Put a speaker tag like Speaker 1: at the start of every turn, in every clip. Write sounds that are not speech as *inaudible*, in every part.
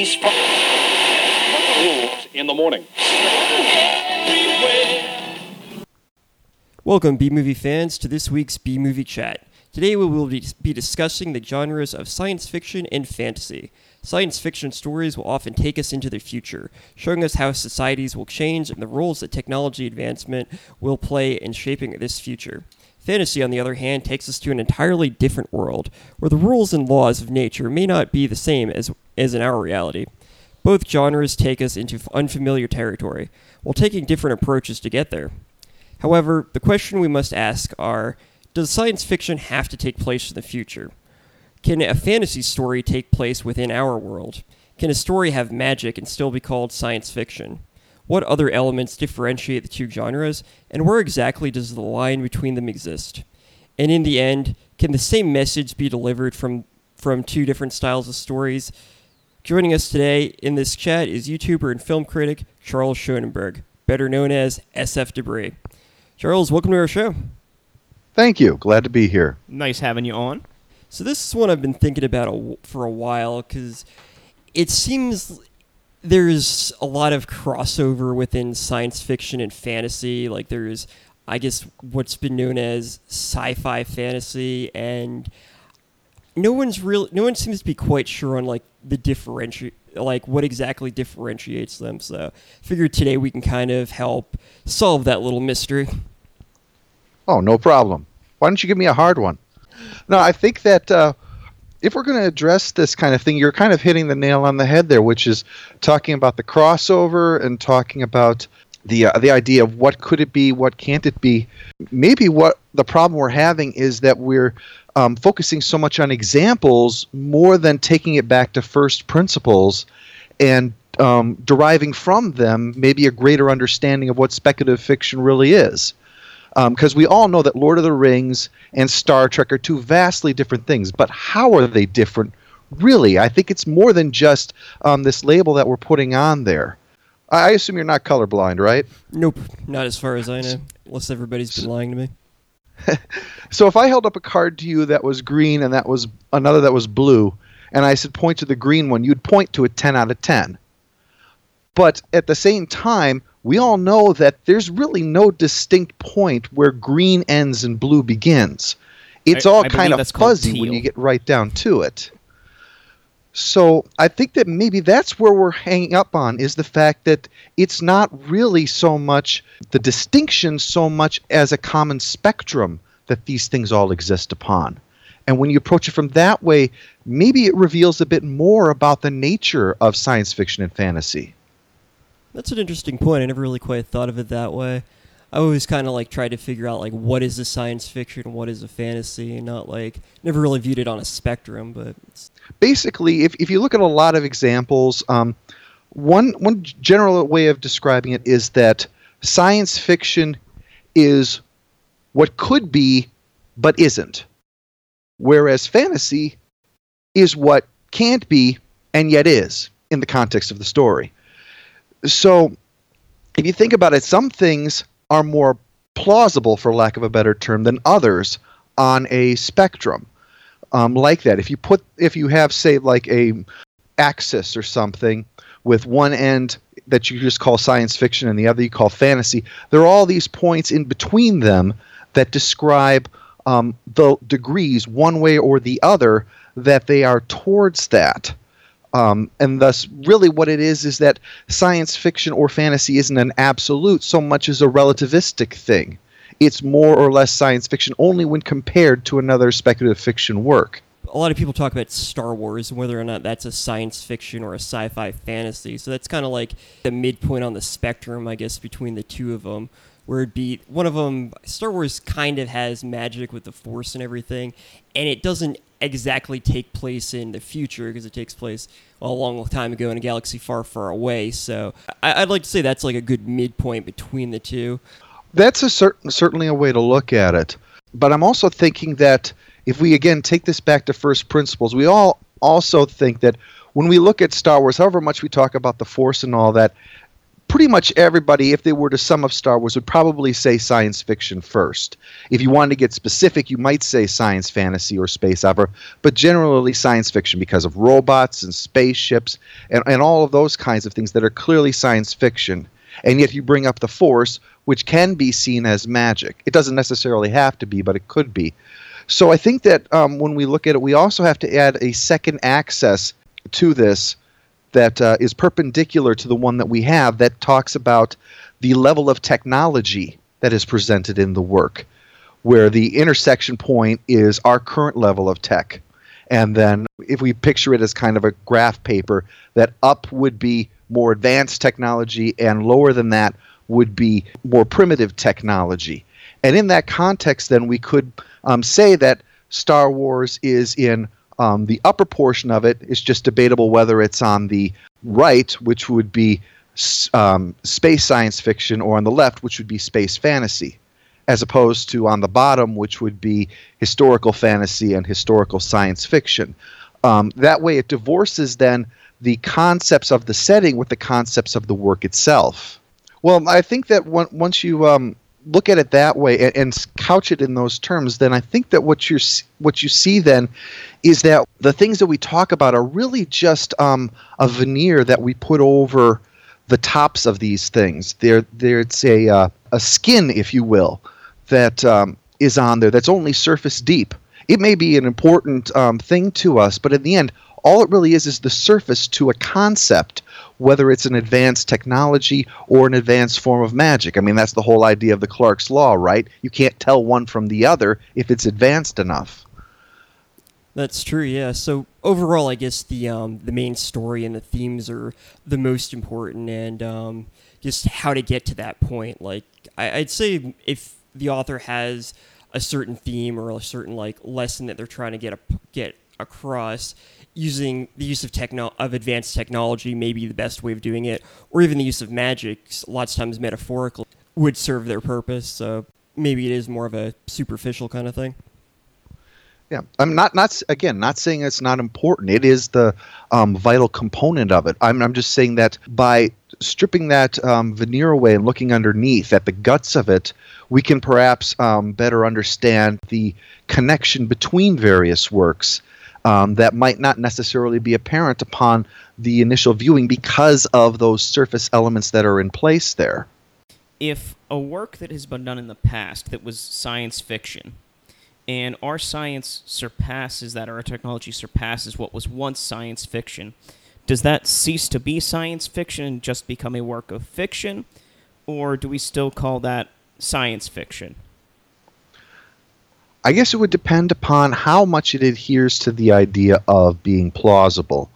Speaker 1: these rules in the morning.
Speaker 2: Welcome, B movie fans, to this week's B movie chat. Today we will be discussing the genres of science fiction and fantasy. Science fiction stories will often take us into the future, showing us how societies will change and the roles that technology advancement will play in shaping this future. Fantasy, on the other hand, takes us to an entirely different world, where the rules and laws of nature may not be the same as, as in our reality. Both genres take us into unfamiliar territory, while taking different approaches to get there. However, the question we must ask are Does science fiction have to take place in the future? Can a fantasy story take place within our world? Can a story have magic and still be called science fiction? What other elements differentiate the two genres, and where exactly does the line between them exist? And in the end, can the same message be delivered from, from two different styles of stories? Joining us today in this chat is YouTuber and film critic Charles Sonnenberg, better known as SF Debris. Charles, welcome to our show.
Speaker 3: Thank you. Glad to be here.
Speaker 4: Nice having you on.
Speaker 2: So this is one I've been thinking about a, for a while because it seems there's a lot of crossover within science fiction and fantasy. Like there's, I guess, what's been known as sci-fi fantasy, and no one's real. No one seems to be quite sure on like the differentiate, like what exactly differentiates them. So, I figured today we can kind of help solve that little mystery.
Speaker 3: Oh, no problem. Why don't you give me a hard one? No, I think that uh, if we're going to address this kind of thing, you're kind of hitting the nail on the head there, which is talking about the crossover and talking about the uh, the idea of what could it be, what can't it be. Maybe what the problem we're having is that we're um, focusing so much on examples more than taking it back to first principles and um, deriving from them maybe a greater understanding of what speculative fiction really is because um, we all know that Lord of the Rings and Star Trek are two vastly different things. But how are they different? Really, I think it's more than just um, this label that we're putting on there. I assume you're not colorblind, right?
Speaker 2: Nope, not as far as I know, unless everybody's been lying to me. *laughs*
Speaker 3: so if I held up a card to you that was green and that was another that was blue, and I said point to the green one, you'd point to a 10 out of 10. But at the same time, we all know that there's really no distinct point where green ends and blue begins. It's I, all I kind of fuzzy when you get right down to it. So I think that maybe that's where we're hanging up on is the fact that it's not really so much the distinction so much as a common spectrum that these things all exist upon. And when you approach it from that way, maybe it reveals a bit more about the nature of science fiction and fantasy.
Speaker 2: That's an interesting point. I never really quite thought of it that way. I always kind of like tried to figure out like what is a science fiction, and what is a fantasy, and not like never really viewed it on a spectrum. But
Speaker 3: basically, if if you look at a lot of examples, um, one one general way of describing it is that science fiction is what could be but isn't, whereas fantasy is what can't be and yet is in the context of the story so if you think about it, some things are more plausible, for lack of a better term, than others on a spectrum. Um, like that, if you put, if you have, say, like a axis or something with one end that you just call science fiction and the other you call fantasy, there are all these points in between them that describe um, the degrees, one way or the other, that they are towards that. Um, and thus, really, what it is is that science fiction or fantasy isn't an absolute so much as a relativistic thing. It's more or less science fiction only when compared to another speculative fiction work.
Speaker 2: A lot of people talk about Star Wars and whether or not that's a science fiction or a sci fi fantasy. So that's kind of like the midpoint on the spectrum, I guess, between the two of them where it'd be one of them star wars kind of has magic with the force and everything and it doesn't exactly take place in the future because it takes place a long time ago in a galaxy far, far away. So I, would like to say that's like a good midpoint between the two.
Speaker 3: That's a certain certainly a way to look at it. But I'm also thinking that if we again take this back to first principles, we all also think that when we look at Star Wars, however much we talk about the Force and all that, pretty much everybody, if they were to sum up Star Wars, would probably say science fiction first. If you wanted to get specific, you might say science fantasy or space opera, but generally science fiction because of robots and spaceships and, and all of those kinds of things that are clearly science fiction. And yet you bring up the Force, which can be seen as magic. It doesn't necessarily have to be, but it could be. So I think that um, when we look at it, we also have to add a second access to this that uh, is perpendicular to the one that we have that talks about the level of technology that is presented in the work, where the intersection point is our current level of tech. And then if we picture it as kind of a graph paper, that up would be more advanced technology and lower than that would be more primitive technology. And in that context, then we could um, say that Star Wars is in um, the upper portion of it is just debatable whether it's on the right, which would be um, space science fiction, or on the left, which would be space fantasy, as opposed to on the bottom, which would be historical fantasy and historical science fiction. Um, that way, it divorces then the concepts of the setting with the concepts of the work itself. Well, I think that once you um, look at it that way and, and, couch it in those terms, then I think that what you what you see then is that the things that we talk about are really just um, a veneer that we put over the tops of these things. There, there's a uh, a skin, if you will, that um, is on there that's only surface deep. It may be an important um, thing to us, but in the end, all it really is is the surface to a concept whether it's an advanced technology or an advanced form of magic. I mean, that's the whole idea of the Clarke's Law, right? You can't tell one from the other if it's advanced enough.
Speaker 2: That's true, yeah. So overall, I guess the um, the main story and the themes are the most important, and um, just how to get to that point. Like, I, I'd say if the author has a certain theme or a certain like lesson that they're trying to get a, get across, using the use of techno of advanced technology may be the best way of doing it, or even the use of magic, lots of times metaphorical, would serve their purpose. So maybe it is more of a superficial kind of thing.
Speaker 3: Yeah, I'm not not again not saying it's not important. It is the um, vital component of it. I'm I'm just saying that by stripping that um, veneer away and looking underneath at the guts of it, we can perhaps um, better understand the connection between various works um, that might not necessarily be apparent upon the initial viewing because of those surface elements that are in place there.
Speaker 1: If a work that has been done in the past that was science fiction, and our science surpasses that, our technology surpasses what was once science fiction, does that cease to be science fiction and just become a work of fiction? Or do we still call that science fiction?
Speaker 3: I guess it would depend upon how much it adheres to the idea of being plausible.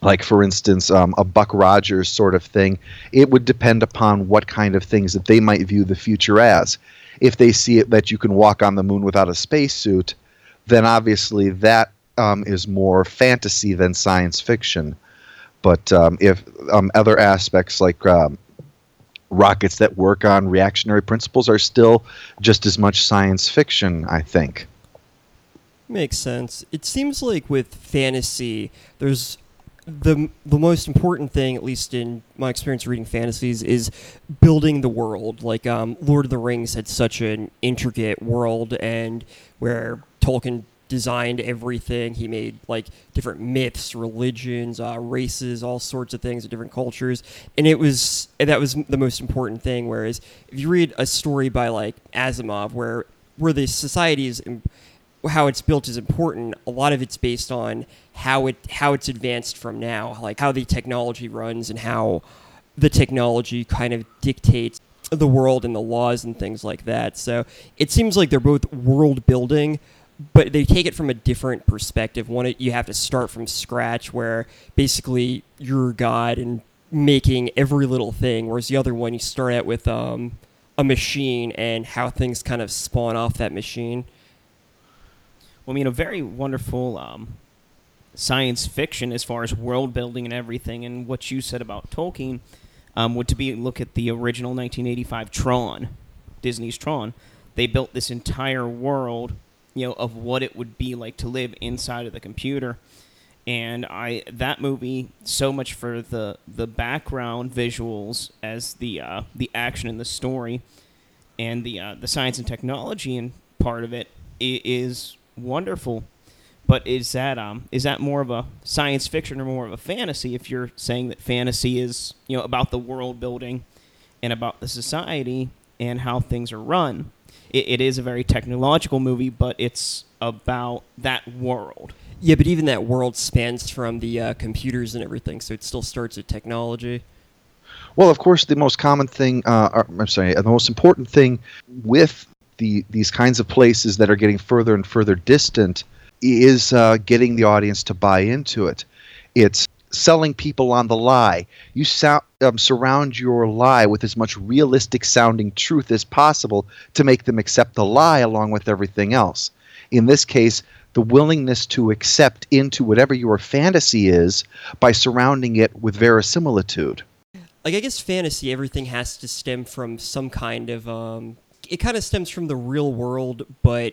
Speaker 3: Like, for instance, um, a Buck Rogers sort of thing, it would depend upon what kind of things that they might view the future as. If they see it that you can walk on the moon without a spacesuit, then obviously that um, is more fantasy than science fiction. But um, if um, other aspects like um, rockets that work on reactionary principles are still just as much science fiction, I think.
Speaker 2: Makes sense. It seems like with fantasy, there's the the most important thing, at least in my experience reading fantasies, is building the world. Like um, Lord of the Rings had such an intricate world, and where Tolkien designed everything. He made like different myths, religions, uh, races, all sorts of things, different cultures, and it was that was the most important thing. Whereas if you read a story by like Asimov, where where the society is how it's built is important. A lot of it's based on how it how it's advanced from now, like how the technology runs and how the technology kind of dictates the world and the laws and things like that. So it seems like they're both world building, but they take it from a different perspective. One, you have to start from scratch, where basically you're God and making every little thing, whereas the other one, you start out with um, a machine and how things kind of spawn off that machine.
Speaker 1: Well, I mean, a very wonderful um, science fiction as far as world building and everything, and what you said about Tolkien um, would to be look at the original 1985 Tron, Disney's Tron. They built this entire world you know, of what it would be like to live inside of the computer. and I that movie so much for the the background visuals as the uh, the action and the story, and the uh, the science and technology and part of it i- is wonderful. But is that um is that more of a science fiction or more of a fantasy? If you're saying that fantasy is you know about the world building and about the society and how things are run, it, it is a very technological movie, but it's about that world.
Speaker 2: Yeah, but even that world spans from the uh, computers and everything, so it still starts with technology.
Speaker 3: Well, of course, the most common thing, uh, or, I'm sorry, the most important thing with the these kinds of places that are getting further and further distant is uh, getting the audience to buy into it. It's selling people on the lie. You sou- um, surround your lie with as much realistic sounding truth as possible to make them accept the lie along with everything else. In this case, the willingness to accept into whatever your fantasy is by surrounding it with verisimilitude.
Speaker 2: Like I guess fantasy, everything has to stem from some kind of um. It kind of stems from the real world, but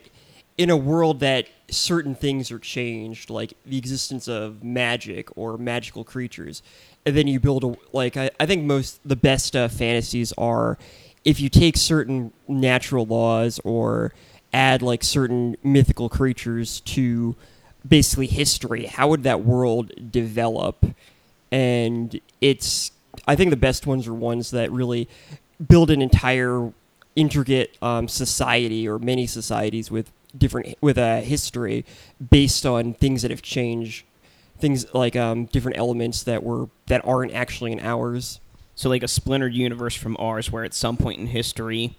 Speaker 2: in a world that certain things are changed, like the existence of magic or magical creatures, and then you build a like I, I think most the best uh, fantasies are if you take certain natural laws or add like certain mythical creatures to basically history. How would that world develop? And it's I think the best ones are ones that really build an entire intricate um, society or many societies with different with a history based on things that have changed things like um, different elements that were that aren't actually in ours
Speaker 1: So like a splintered universe from ours, where at some point in history,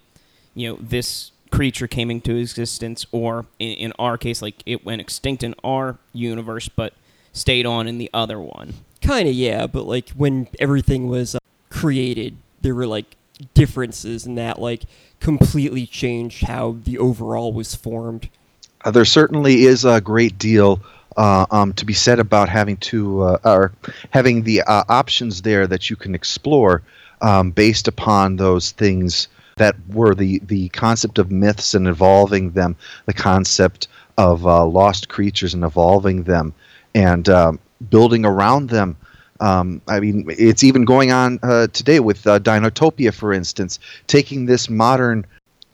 Speaker 1: you know, this creature came into existence, or in, in our case, like it went extinct in our universe, but stayed on in the other one.
Speaker 2: kind of yeah but like when everything was uh, created there were like differences in that like completely changed how the overall was formed
Speaker 3: Uh, there certainly is a great deal uh, um, to be said about having to uh, or having the uh, options there that you can explore um, based upon those things that were the the concept of myths and evolving them, the concept of uh, lost creatures and evolving them, and um, building around them. Um, I mean, it's even going on uh, today with uh, Dinotopia, for instance, taking this modern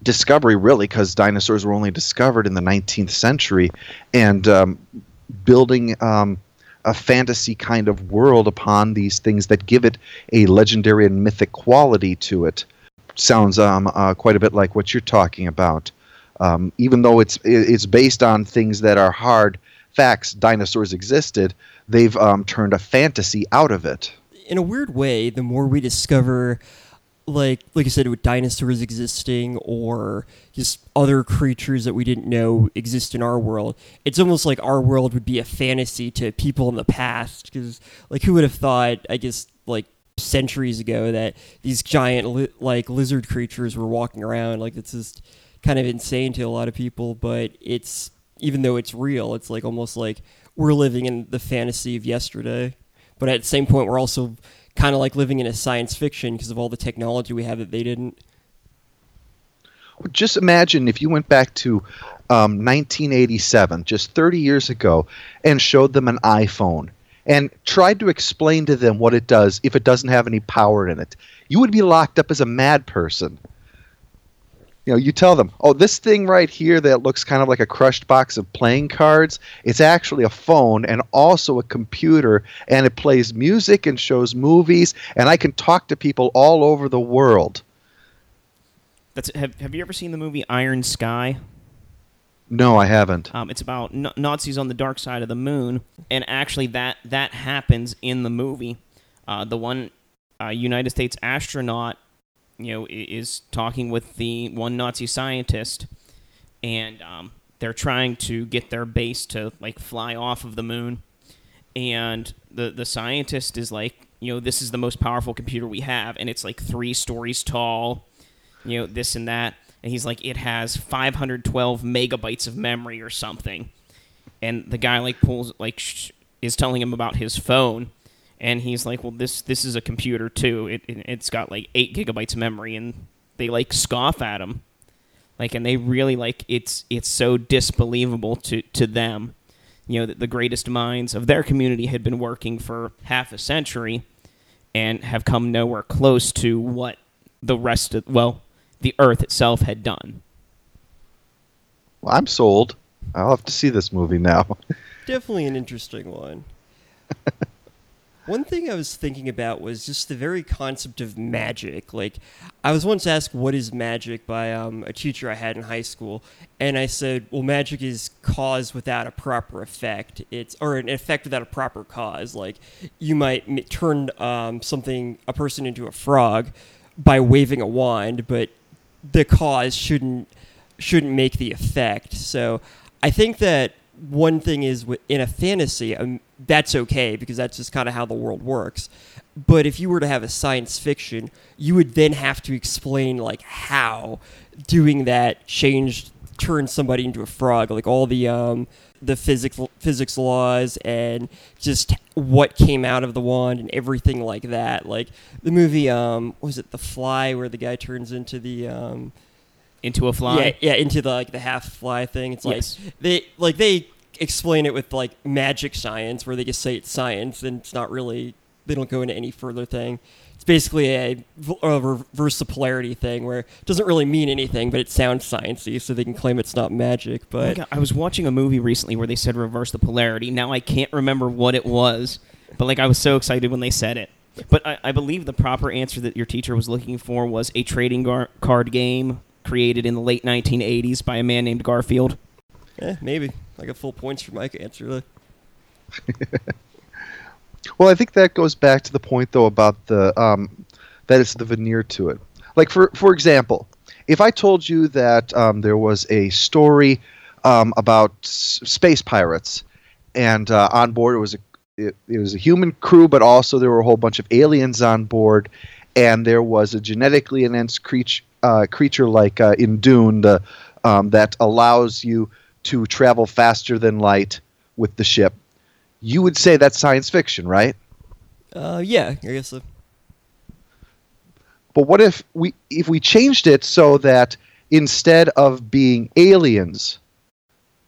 Speaker 3: discovery, really, because dinosaurs were only discovered in the 19th century, and um, building um, a fantasy kind of world upon these things that give it a legendary and mythic quality to it. Sounds um, uh, quite a bit like what you're talking about. Um, even though it's it's based on things that are hard facts, dinosaurs existed. They've um, turned a fantasy out of it.
Speaker 2: in a weird way, the more we discover, like like I said, with dinosaurs existing or just other creatures that we didn't know exist in our world, it's almost like our world would be a fantasy to people in the past. Because like, who would have thought? I guess like centuries ago that these giant li- like lizard creatures were walking around. Like it's just kind of insane to a lot of people, but it's even though it's real, it's like almost like we're living in the fantasy of yesterday. But at the same point, we're also kind of like living in a science fiction because of all the technology we have that they didn't.
Speaker 3: Just imagine if you went back to um, 1987, just 30 years ago, and showed them an iPhone and tried to explain to them what it does if it doesn't have any power in it. You would be locked up as a mad person. You know, you tell them, oh, this thing right here that looks kind of like a crushed box of playing cards, it's actually a phone and also a computer, and it plays music and shows movies, and I can talk to people all over the world.
Speaker 1: That's have Have you ever seen the movie Iron Sky?
Speaker 3: No, I haven't.
Speaker 1: Um, it's about n- Nazis on the dark side of the moon, and actually that that happens in the movie. Uh, the one uh, United States astronaut, you know, is talking with the one Nazi scientist, and um, they're trying to get their base to like fly off of the moon, and the the scientist is like, you know, this is the most powerful computer we have, and it's like three stories tall, you know, this and that. And he's like, it has 512 megabytes of memory or something. And the guy like pulls like sh- is telling him about his phone, and he's like, well, this this is a computer too. It, it it's got like eight gigabytes of memory, and they like scoff at him, like, and they really like it's it's so disbelievable to to them you know, that the greatest minds of their community had been working for half a century and have come nowhere close to what the rest of, well, the Earth itself had done.
Speaker 3: Well, I'm sold. I'll have to see this movie now.
Speaker 2: Definitely an interesting one. *laughs* One thing I was thinking about was just the very concept of magic. Like, I was once asked, "What is magic?" by um, a teacher I had in high school, and I said, "Well, magic is cause without a proper effect. It's or an effect without a proper cause. Like, you might m- turn um, something, a person, into a frog by waving a wand, but the cause shouldn't shouldn't make the effect. So, I think that one thing is in a fantasy, um, that's okay because that's just kind of how the world works. But if you were to have a science fiction, you would then have to explain like how doing that changed turned somebody into a frog, like all the um, the physics physics laws and just what came out of the wand and everything like that. Like the movie, um, was it The Fly, where the guy turns into the um,
Speaker 1: Into a fly?
Speaker 2: yeah, yeah, into the like the half fly thing. It's like
Speaker 1: Yes.
Speaker 2: they like they explain it with like magic science, where they just say it's science, and it's not really. They don't go into any further thing. It's basically a reverse the polarity thing where it doesn't really mean anything, but it sounds sciencey, so they can claim it's not magic.
Speaker 1: Oh
Speaker 2: But
Speaker 1: God, I was watching a movie recently where they said reverse the polarity. Now I can't remember what it was, but like I was so excited when they said it. But I, I believe the proper answer that your teacher was looking for was a trading gar- card game created in the late 1980s by a man named Garfield.
Speaker 2: eh, maybe I got full points for my answer. though. *laughs*
Speaker 3: Well, I think that goes back to the point though about the um, that it's the veneer to it. Like for for example, if I told you that um, there was a story um, about s- space pirates, and uh, on board it was a it, it was a human crew, but also there were a whole bunch of aliens on board, and there was a genetically enhanced creature uh, creature like uh, in Dune the um, that allows you to travel faster than light with the ship you would say that's science fiction, right?
Speaker 2: Uh, yeah, I guess so.
Speaker 3: But what if we if we changed it so that instead of being aliens,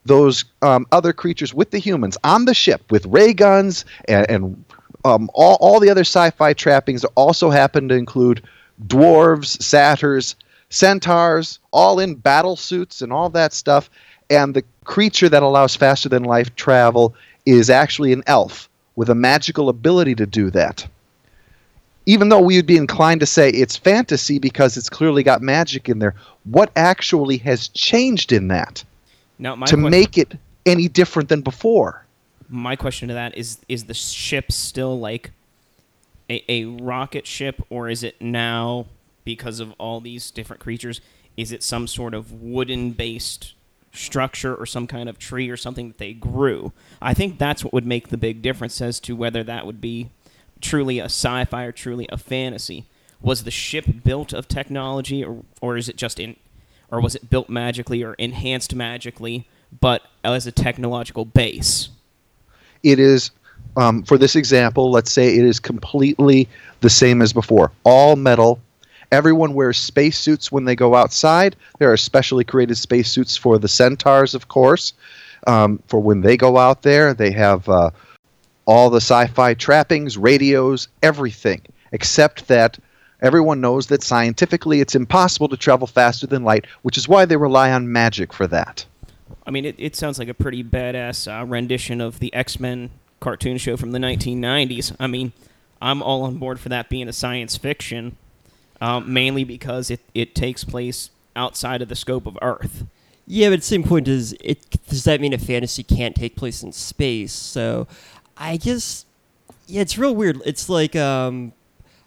Speaker 3: those um, other creatures with the humans on the ship with ray guns and, and um, all, all the other sci-fi trappings also happen to include dwarves, satyrs, centaurs, all in battle suits and all that stuff. And the creature that allows faster than life travel is actually an elf with a magical ability to do that even though we would be inclined to say it's fantasy because it's clearly got magic in there, what actually has changed in that
Speaker 1: Now, my
Speaker 3: to
Speaker 1: question-
Speaker 3: make it any different than before?
Speaker 1: my question to that is: Is the ship still like a, a rocket ship, or is it now because of all these different creatures? Is it some sort of wooden-based structure, or some kind of tree, or something that they grew? I think that's what would make the big difference as to whether that would be truly a sci-fi or truly a fantasy. Was the ship built of technology, or or is it just in, or was it built magically or enhanced magically, but as a technological base?
Speaker 3: It is, um, for this example, let's say it is completely the same as before all metal. Everyone wears spacesuits when they go outside. There are specially created spacesuits for the centaurs, of course, um, for when they go out there. They have uh, all the sci fi trappings, radios, everything, except that everyone knows that scientifically it's impossible to travel faster than light, which is why they rely on magic for that.
Speaker 1: I mean, it, it sounds like a pretty badass uh, rendition of the X Men cartoon show from the 1990s. I mean, I'm all on board for that being a science fiction, um, mainly because it, it takes place outside of the scope of Earth.
Speaker 2: Yeah, but the same point, does it does that mean a fantasy can't take place in space? So, I guess, yeah, it's real weird. It's like um,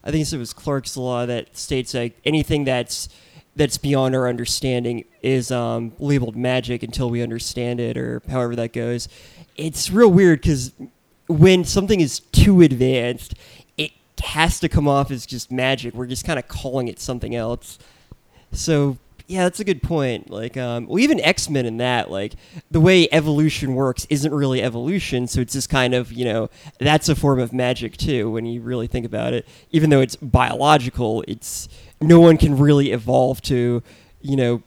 Speaker 2: I think it was Clarke's law that states like anything that's that's beyond our understanding is um, labeled magic until we understand it, or however that goes. It's real weird because when something is too advanced, has to come off as just magic. We're just kind of calling it something else. So yeah, that's a good point. Like, um, well, even X Men in that, like, the way evolution works isn't really evolution, so it's just kind of, you know, that's a form of magic too when you really think about it. Even though it's biological, it's no one can really evolve to, you know,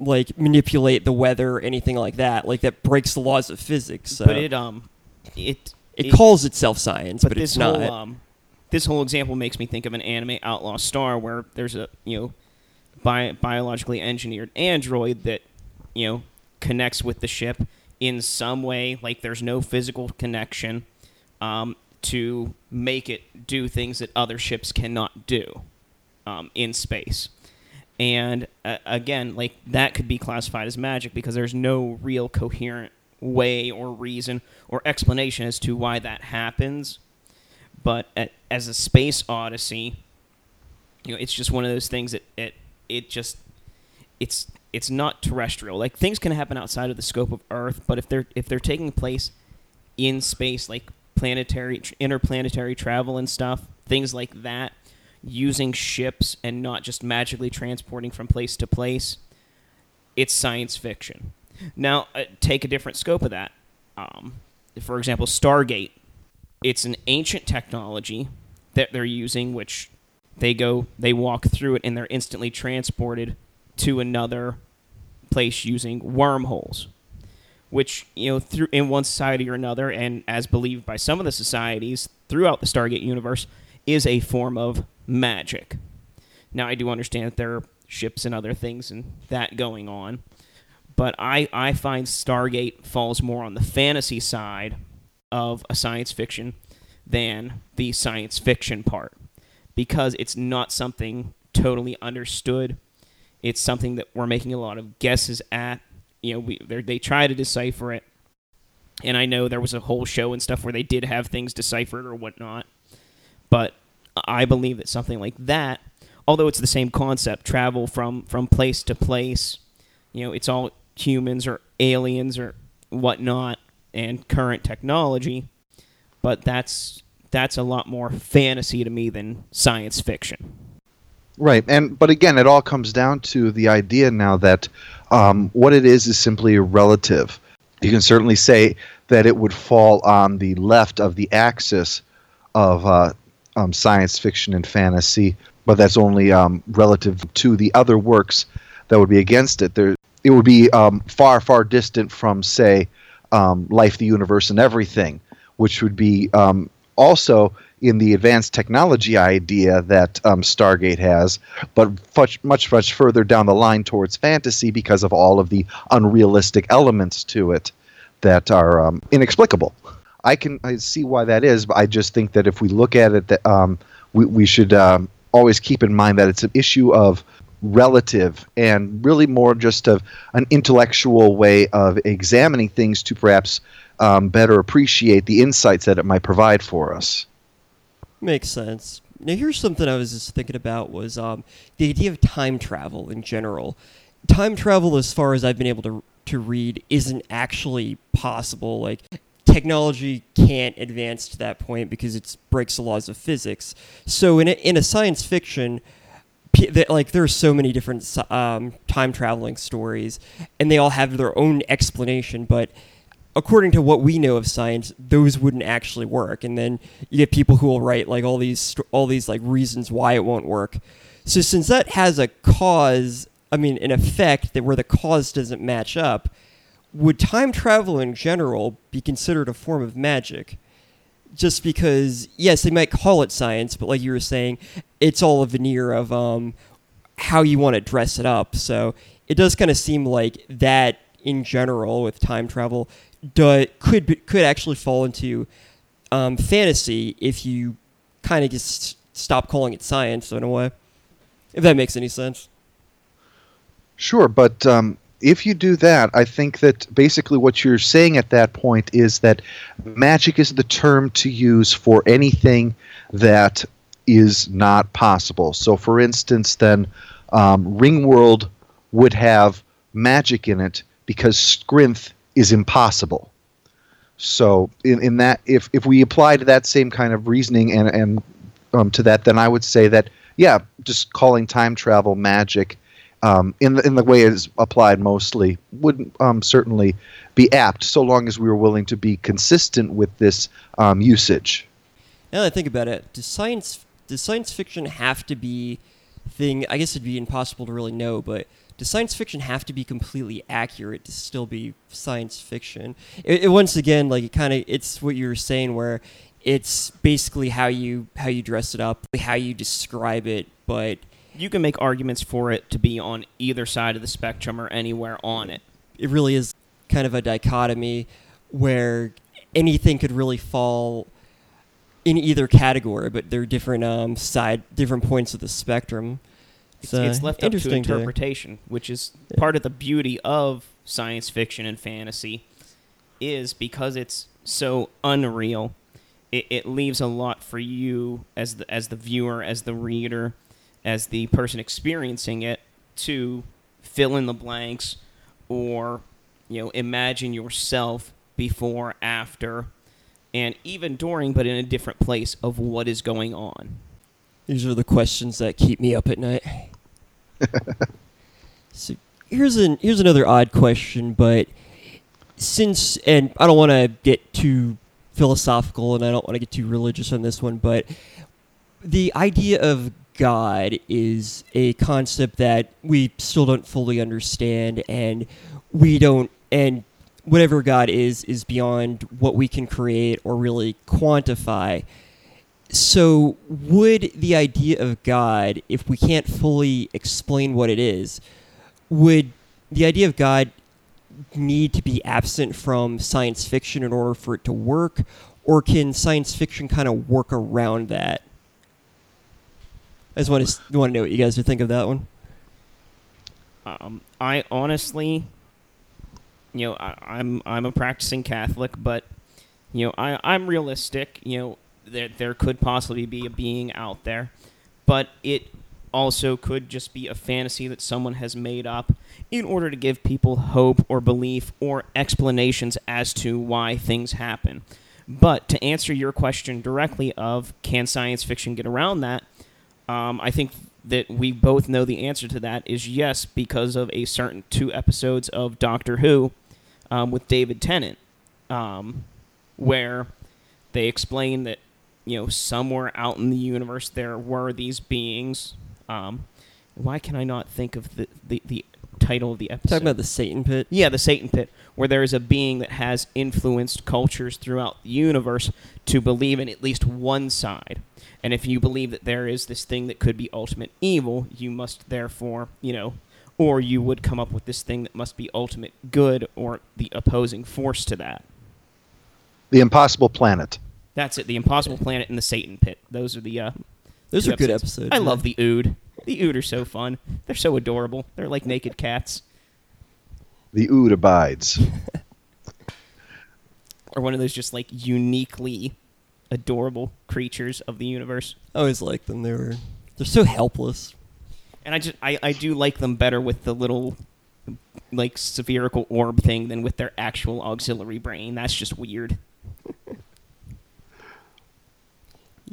Speaker 2: like manipulate the weather or anything like that. Like that breaks the laws of physics. So
Speaker 1: But it um, it
Speaker 2: it, calls itself science, but,
Speaker 1: this
Speaker 2: it's not.
Speaker 1: whole um, this whole example makes me think of an anime Outlaw Star where there's a you know bi- biologically engineered android that you know connects with the ship in some way like there's no physical connection um, to make it do things that other ships cannot do um, in space. And uh, again like that could be classified as magic because there's no real coherent way or reason or explanation as to why that happens but at, as a space odyssey you know it's just one of those things that it it just it's it's not terrestrial. Like things can happen outside of the scope of earth but if they're if they're taking place in space like planetary interplanetary travel and stuff things like that using ships and not just magically transporting from place to place it's science fiction. Now uh, take a different scope of that. Um, for example stargate it's an ancient technology that they're using which they go they walk through it and they're instantly transported to another place using wormholes which you know through in one society or another and as believed by some of the societies throughout the stargate universe is a form of magic. Now i do understand that there are ships and other things and that going on but i i find stargate falls more on the fantasy side of a science fiction than the science fiction part because it's not something totally understood. It's something that we're making a lot of guesses at. You know, we they try to decipher it, and I know there was a whole show and stuff where they did have things deciphered or whatnot. But I believe that something like that, although it's the same concept, travel from from place to place, you know, it's all humans or aliens or whatnot, and current technology. But that's that's a lot more fantasy to me than science fiction.
Speaker 3: Right, and but again, it all comes down to the idea now that um, what it is is simply relative. You can certainly say that it would fall on the left of the axis of uh, um, science fiction and fantasy, but that's only um, relative to the other works that would be against it. There, it would be um, far, far distant from, say, um, Life, the Universe, and Everything, which would be um, also in the advanced technology idea that um, Stargate has, but much, much, much further down the line towards fantasy because of all of the unrealistic elements to it that are um, inexplicable. I can I see why that is, but I just think that if we look at it, that um, we, we should um, always keep in mind that it's an issue of relative and really more just of an intellectual way of examining things to perhaps um, better appreciate the insights that it might provide for us.
Speaker 2: Makes sense. Now, here's something I was just thinking about was um, the idea of time travel in general. Time travel, as far as I've been able to to read, isn't actually possible. Like technology can't advance to that point because it breaks the laws of physics. So in a, in a science fiction, like there are so many different um, time traveling stories, and they all have their own explanation, but according to what we know of science, those wouldn't actually work. And then you get people who will write like all these all these like reasons why it won't work. So since that has a cause, I mean, an effect that where the cause doesn't match up, would time travel in general be considered a form of magic? Just because, yes, they might call it science, but like you were saying, it's all a veneer of um, how you want to dress it up. So it does kind of seem like that in general with time travel do, could could actually fall into um, fantasy if you kind of just stop calling it science in a way. If that makes any sense.
Speaker 3: Sure, but um, if you do that, I think that basically what you're saying at that point is that magic is the term to use for anything that is not possible. So, for instance, then um, Ringworld would have magic in it because scrith is impossible. So in, in that, if, if we apply to that same kind of reasoning and, and um, to that, then I would say that, yeah, just calling time travel magic um, in, the, in the way it is applied mostly would um, certainly be apt, so long as we were willing to be consistent with this um, usage.
Speaker 2: Now that I think about it, does science does science fiction have to be thing? I guess it'd be impossible to really know, but does science fiction have to be completely accurate to still be science fiction? It, it once again, like it kind of, it's what you were saying, where it's basically how you how you dress it up, how you describe it, but
Speaker 1: You can make arguments for it to be on either side of the spectrum or anywhere on it.
Speaker 2: it really is kind of a dichotomy where anything could really fall in either category, but they're different um, side, different points of the spectrum.
Speaker 1: It's,
Speaker 2: uh,
Speaker 1: it's left up to interpretation, which is
Speaker 2: Yeah.
Speaker 1: part of the beauty of science fiction and fantasy, is because it's so unreal. It, it leaves a lot for you as the as the viewer, as the reader, as the person experiencing it to fill in the blanks, or you know imagine yourself before, after, and even during, but in a different place of what is going on.
Speaker 2: These are the questions that keep me up at night. *laughs* so here's an here's another odd question, but since and I don't want to get too philosophical and I don't want to get too religious on this one, but the idea of God is a concept that we still don't fully understand and we don't and whatever God is is beyond what we can create or really quantify. So, would the idea of God, if we can't fully explain what it is, would the idea of God need to be absent from science fiction in order for it to work? Or can science fiction kind of work around that? I just want to want to know what you guys would think of that one.
Speaker 1: Um, I honestly, you know, I, I'm I'm a practicing Catholic, but you know, I I'm realistic. You know, there there could possibly be a being out there, but it also could just be a fantasy that someone has made up in order to give people hope or belief or explanations as to why things happen. But to answer your question directly of can science fiction get around that, um, I think that we both know the answer to that is yes, because of a certain two episodes of Doctor Who um, with David Tennant, um, where they explain that you know somewhere out in the universe there were these beings. Um, why can I not think of the, the, the title of the episode?
Speaker 2: Talking about the Satan pit.
Speaker 1: Yeah, the Satan pit, where there is a being that has influenced cultures throughout the universe to believe in at least one side. And if you believe that there is this thing that could be ultimate evil, you must therefore, you know, or you would come up with this thing that must be ultimate good or the opposing force to that.
Speaker 3: The Impossible Planet.
Speaker 1: That's it. The Impossible Planet and the Satan Pit. Those are the. Uh,
Speaker 2: Those
Speaker 1: two
Speaker 2: are good episodes.
Speaker 1: I
Speaker 2: yeah.
Speaker 1: love the Ood. The Ood are so fun. They're so adorable. They're like naked cats.
Speaker 3: The Ood abides. *laughs*
Speaker 1: or one of those just like uniquely adorable creatures of the universe.
Speaker 2: I always liked them. They were they're so helpless.
Speaker 1: And I just I, I do like them better with the little like spherical orb thing than with their actual auxiliary brain. That's just weird. *laughs*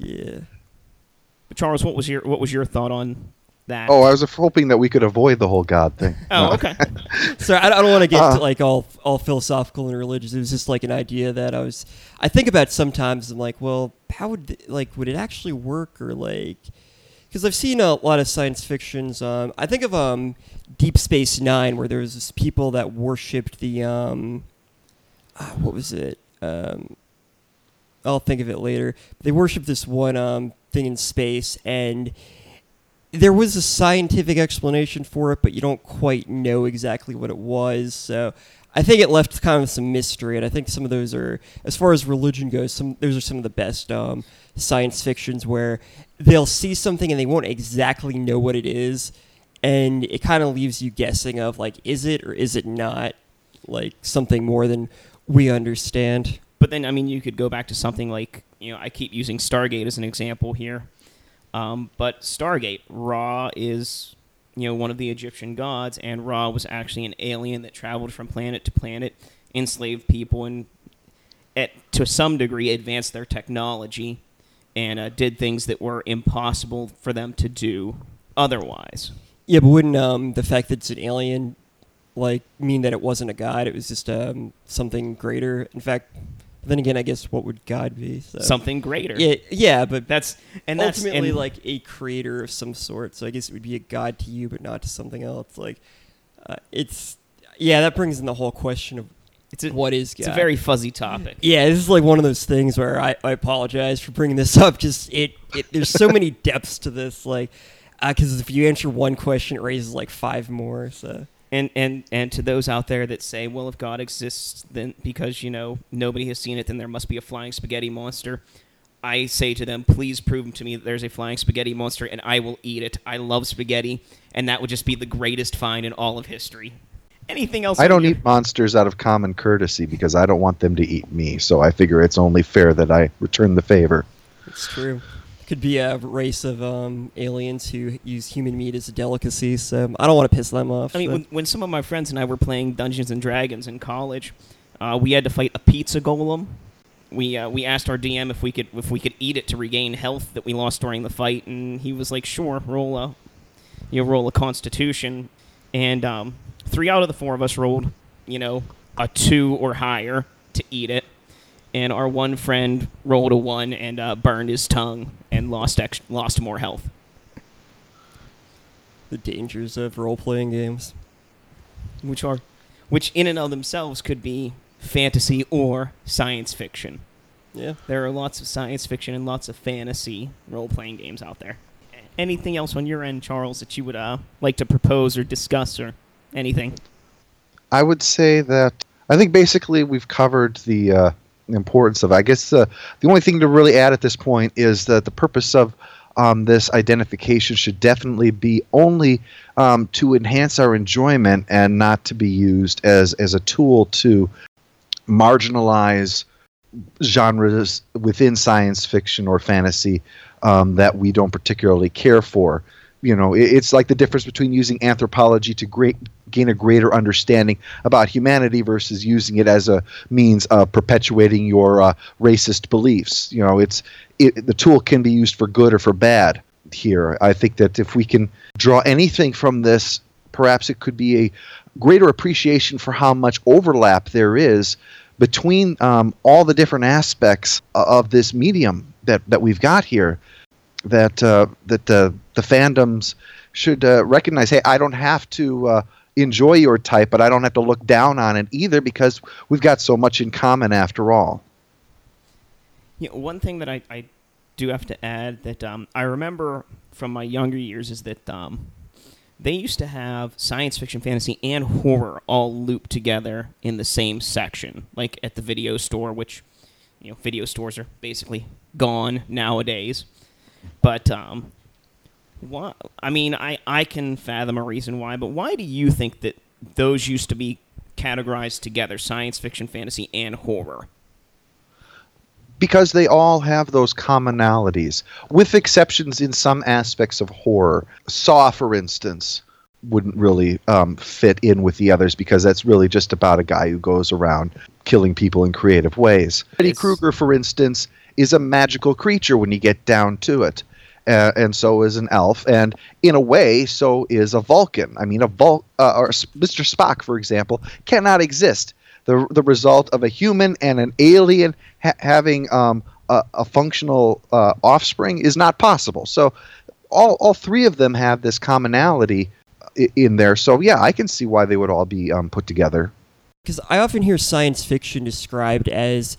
Speaker 2: Yeah.
Speaker 1: But Charles, what was your what was your thought on that?
Speaker 3: Oh, I was hoping that we could avoid the whole God thing. *laughs*
Speaker 1: Oh,
Speaker 3: No.
Speaker 1: okay. *laughs*
Speaker 2: So I, I don't want to get
Speaker 3: Uh.
Speaker 2: to like all all philosophical and religious. It was just like an idea that I was I think about sometimes. I'm like, well, how would th- like would it actually work or like because I've seen a lot of science fictions. Um, I think of um, Deep Space Nine, where there was this people that worshipped the um, ah, what was it? Um, I'll think of it later. They worshipped this one um, thing in space, and there was a scientific explanation for it, but you don't quite know exactly what it was. So I think it left kind of some mystery, and I think some of those are, as far as religion goes, some those are some of the best um, science fictions where they'll see something and they won't exactly know what it is, and it kind of leaves you guessing of like, is it or is it not, like something more than we understand.
Speaker 1: But then, I mean, you could go back to something like, you know, I keep using Stargate as an example here. Um, but Stargate, Ra is, you know, one of the Egyptian gods, and Ra was actually an alien that traveled from planet to planet, enslaved people, and at, to some degree advanced their technology and uh, did things that were impossible for them to do otherwise.
Speaker 2: Yeah, but wouldn't um, the fact that it's an alien like mean that it wasn't a god? It was just um, something greater. In fact, then again, I guess what would God be? So.
Speaker 1: Something greater.
Speaker 2: Yeah, yeah, but
Speaker 1: That's and that's
Speaker 2: ultimately
Speaker 1: and-
Speaker 2: like a creator of some sort. So I guess it would be a god to you, but not to something else. Like Uh, it's yeah, that brings in the whole question of
Speaker 1: It's a,
Speaker 2: what is God?
Speaker 1: it's a very fuzzy topic.
Speaker 2: Yeah, this is like one of those things where I, I apologize for bringing this *laughs* up. Just it, it there's so many depths to this. Like, because if you answer one question, it raises like five more. So
Speaker 1: And and and to those out there that say, well, if God exists, then because you know nobody has seen it, then there must be a flying spaghetti monster. I say to them, please prove to me that there's a flying spaghetti monster, and I will eat it. I love spaghetti, and that would just be the greatest find in all of history. Anything else?
Speaker 3: I don't
Speaker 1: your-
Speaker 3: eat monsters out of common courtesy because I don't want them to eat me. So I figure it's only fair that I return the favor.
Speaker 2: it's true. Could be a race of um, aliens who use human meat as a delicacy. So I don't want to piss them off.
Speaker 1: I mean, when, when some of my friends and I were playing Dungeons and Dragons in college, uh, we had to fight a pizza golem. We uh, we asked our DM if we could if we could eat it to regain health that we lost during the fight, and he was like, "Sure, roll a you roll a Constitution." And um, three out of the four of us rolled, you know, a two or higher to eat it, and our one friend rolled a one and uh, burned his tongue and lost ex- lost more health.
Speaker 2: the dangers of role playing games.
Speaker 1: which are which in and of themselves could be fantasy or science fiction.
Speaker 2: Yeah.
Speaker 1: There are lots of science fiction and lots of fantasy role-playing games out there. Anything else on your end, Charles, that you would uh, like to propose or discuss or anything?
Speaker 3: I would say that I think basically we've covered the uh, importance of. I guess uh, the only thing to really add at this point is that the purpose of um, this identification should definitely be only um, to enhance our enjoyment and not to be used as as a tool to marginalize genres within science fiction or fantasy um, that we don't particularly care for. You know, it's like the difference between using anthropology to great, gain a greater understanding about humanity versus using it as a means of perpetuating your uh, racist beliefs. You know, it's it, the tool can be used for good or for bad. Here, I think that if we can draw anything from this, perhaps it could be a greater appreciation for how much overlap there is between um, all the different aspects of this medium that, that we've got here that uh, that the the fandoms should uh, recognize hey I don't have to uh, enjoy your type but I don't have to look down on it either because we've got so much in common after all
Speaker 1: know, one thing that I, I do have to add that um, I remember from my younger years is that um, they used to have science fiction, fantasy, and horror all looped together in the same section, like at the video store, which you know video stores are basically gone nowadays. But um, why? I mean, I I can fathom a reason why, but why do you think that those used to be categorized together, science fiction, fantasy, and horror?
Speaker 3: because they all have those commonalities, with exceptions in some aspects of horror. Saw, for instance, wouldn't really um, fit in with the others because that's really just about a guy who goes around killing people in creative ways. Freddy Krueger, for instance, is a magical creature when you get down to it. Uh, and so is an elf, and in a way, so is a Vulcan. I mean, a Vul- uh, or Mr. Spock, for example, cannot exist. The the result of a human and an alien ha- having um, a, a functional uh, offspring is not possible. So, all all three of them have this commonality i- in there. So, yeah, I can see why they would all be um, put together.
Speaker 2: because I often hear science fiction described as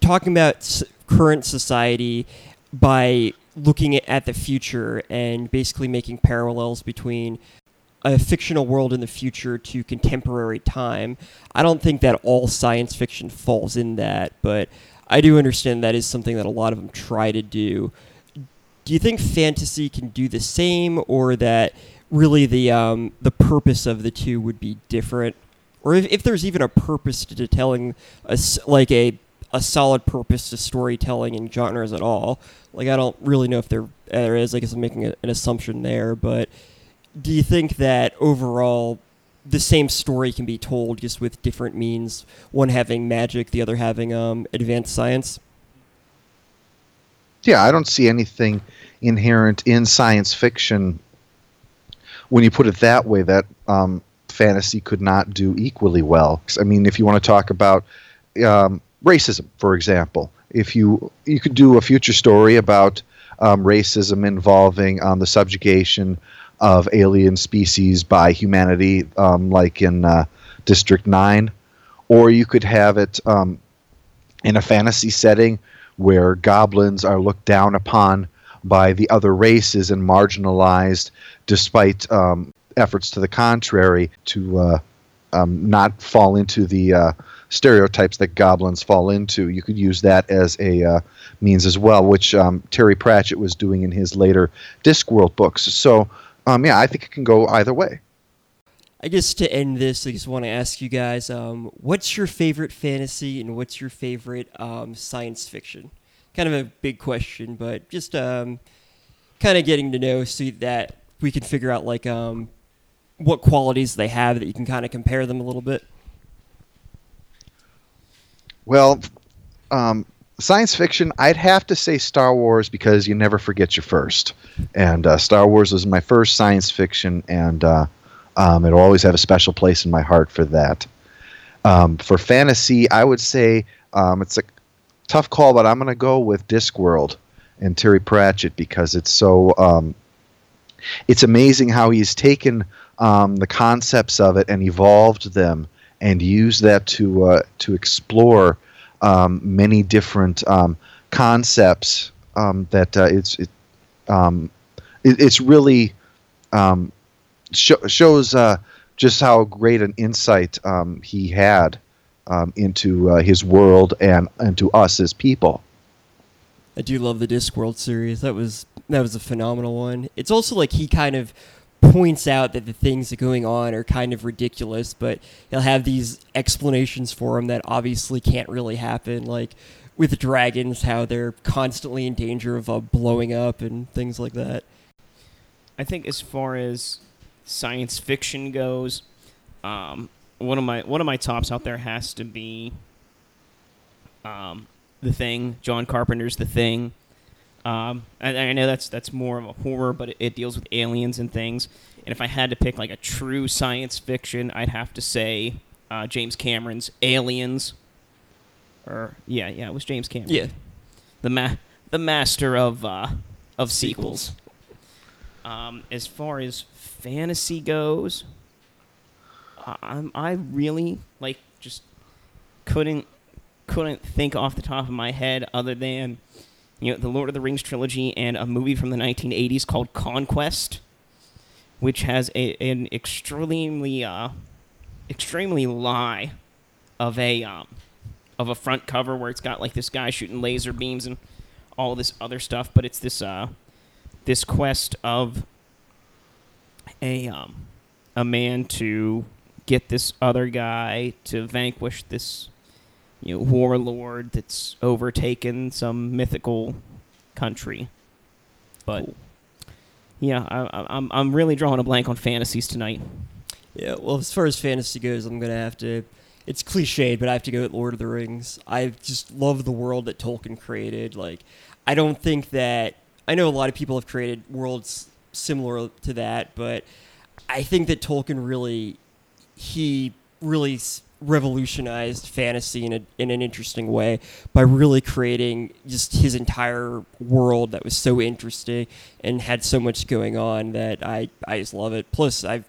Speaker 2: talking about current society by looking at- the future and basically making parallels between a fictional world in the future to contemporary time. I don't think that all science fiction falls in that, but I do understand that is something that a lot of them try to do. Do you think fantasy can do the same, or that really the um, the purpose of the two would be different? or if, if there's even a purpose to, telling a s like a a solid purpose to storytelling in genres at all. Like I don't really know if there there is. I guess I'm making a, an assumption there, but do you think that overall the same story can be told just with different means? One having magic, the other having um, advanced science.
Speaker 3: Yeah, I don't see anything inherent in science fiction when you put it that way that um, fantasy could not do equally well. I mean, if you want to talk about um, racism, for example, if you you could do a future story about um, racism involving um, the subjugation of alien species by humanity, um, like in uh, District 9. Or you could have it um, in a fantasy setting where goblins are looked down upon by the other races and marginalized despite um, efforts to the contrary to uh, um, not fall into the uh, stereotypes that goblins fall into. You could use that as a uh, means as well, which um, Terry Pratchett was doing in his later Discworld books. So, um, yeah, I think it can go either way.
Speaker 2: I guess to end this, I just want to ask you guys, um, what's your favorite fantasy and what's your favorite um, science fiction? Kind of a big question, but just um, kind of getting to know so that we can figure out like um, what qualities they have that you can kind of compare them a little bit.
Speaker 3: Well, um, science fiction, I'd have to say Star Wars because you never forget your first. And uh, Star Wars was my first science fiction, and uh, um, it'll always have a special place in my heart for that. Um, for fantasy, I would say um, it's a tough call, but I'm going to go with Discworld and Terry Pratchett because it's so. Um, it's amazing how he's taken um, the concepts of it and evolved them and use that to uh, to explore um, many different um, concepts um, that uh, it's it, um, it, it's really um, sh- shows uh, just how great an insight he had into uh, his world and and to us as people.
Speaker 2: I do love the Discworld series. That was that was a phenomenal one. It's also like he kind of points out that the things that are going on are kind of ridiculous, but he'll have these explanations for them that obviously can't really happen. Like with dragons, how they're constantly in danger of uh, blowing up and things like that.
Speaker 1: I think as far as science fiction goes, um, one of my one of my tops out there has to be um, the Thing, John Carpenter's The Thing. Um, and I know that's that's more of a horror, but it, it, deals with aliens and things. And if I had to pick like a true science fiction, I'd have to say uh, James Cameron's Aliens. Or yeah, yeah, it was James Cameron.
Speaker 2: Yeah,
Speaker 1: the ma- the master of uh, of sequels. Um, as far as fantasy goes, I'm I really like just couldn't couldn't think off the top of my head other than you know, the Lord of the Rings trilogy and a movie from the 1980s called Conquest, which has a, an extremely, uh, extremely lie of a, um, of a front cover where it's got like this guy shooting laser beams and all this other stuff, but it's this, uh, this quest of a, um, a man to get this other guy to vanquish this you know, warlord that's overtaken some mythical country. But cool. yeah, I, I'm, I'm really drawing a blank on fantasies tonight.
Speaker 2: Yeah, well, as far as fantasy goes, I'm gonna have to. It's cliched, but I have to go with Lord of the Rings. I just love the world that Tolkien created. Like, I don't think that I know a lot of people have created worlds similar to that, but I think that Tolkien really he really revolutionized fantasy in, a, in an interesting way by really creating just his entire world that was so interesting and had so much going on that I, I just love it. Plus, I've,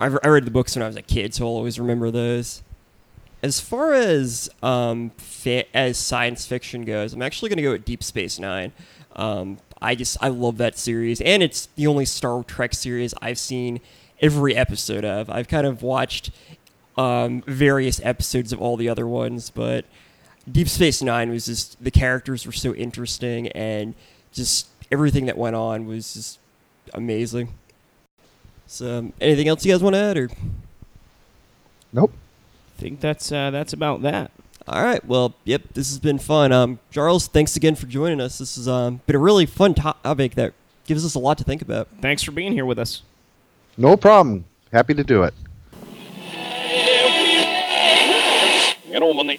Speaker 2: I've I read the books when I was a kid, so I'll always remember those. As far as um, fa- as science fiction goes, I'm actually going to go with Deep Space Nine. Um, I just I love that series, and it's the only Star Trek series I've seen every episode of. I've kind of watched um, various episodes of all the other ones, but Deep Space Nine was just the characters were so interesting and just everything that went on was just amazing. So, um, anything else you guys want to add, or?
Speaker 3: Nope.
Speaker 1: I think that's uh, that's about that.
Speaker 2: All right. Well, yep. This has been fun. Um, Charles, thanks again for joining us. This has um, been a really fun topic that gives us a lot to think about.
Speaker 1: Thanks for being here with us.
Speaker 3: No problem. Happy to do it. Råne.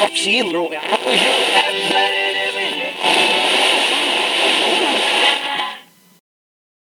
Speaker 3: Vaksiner jeg.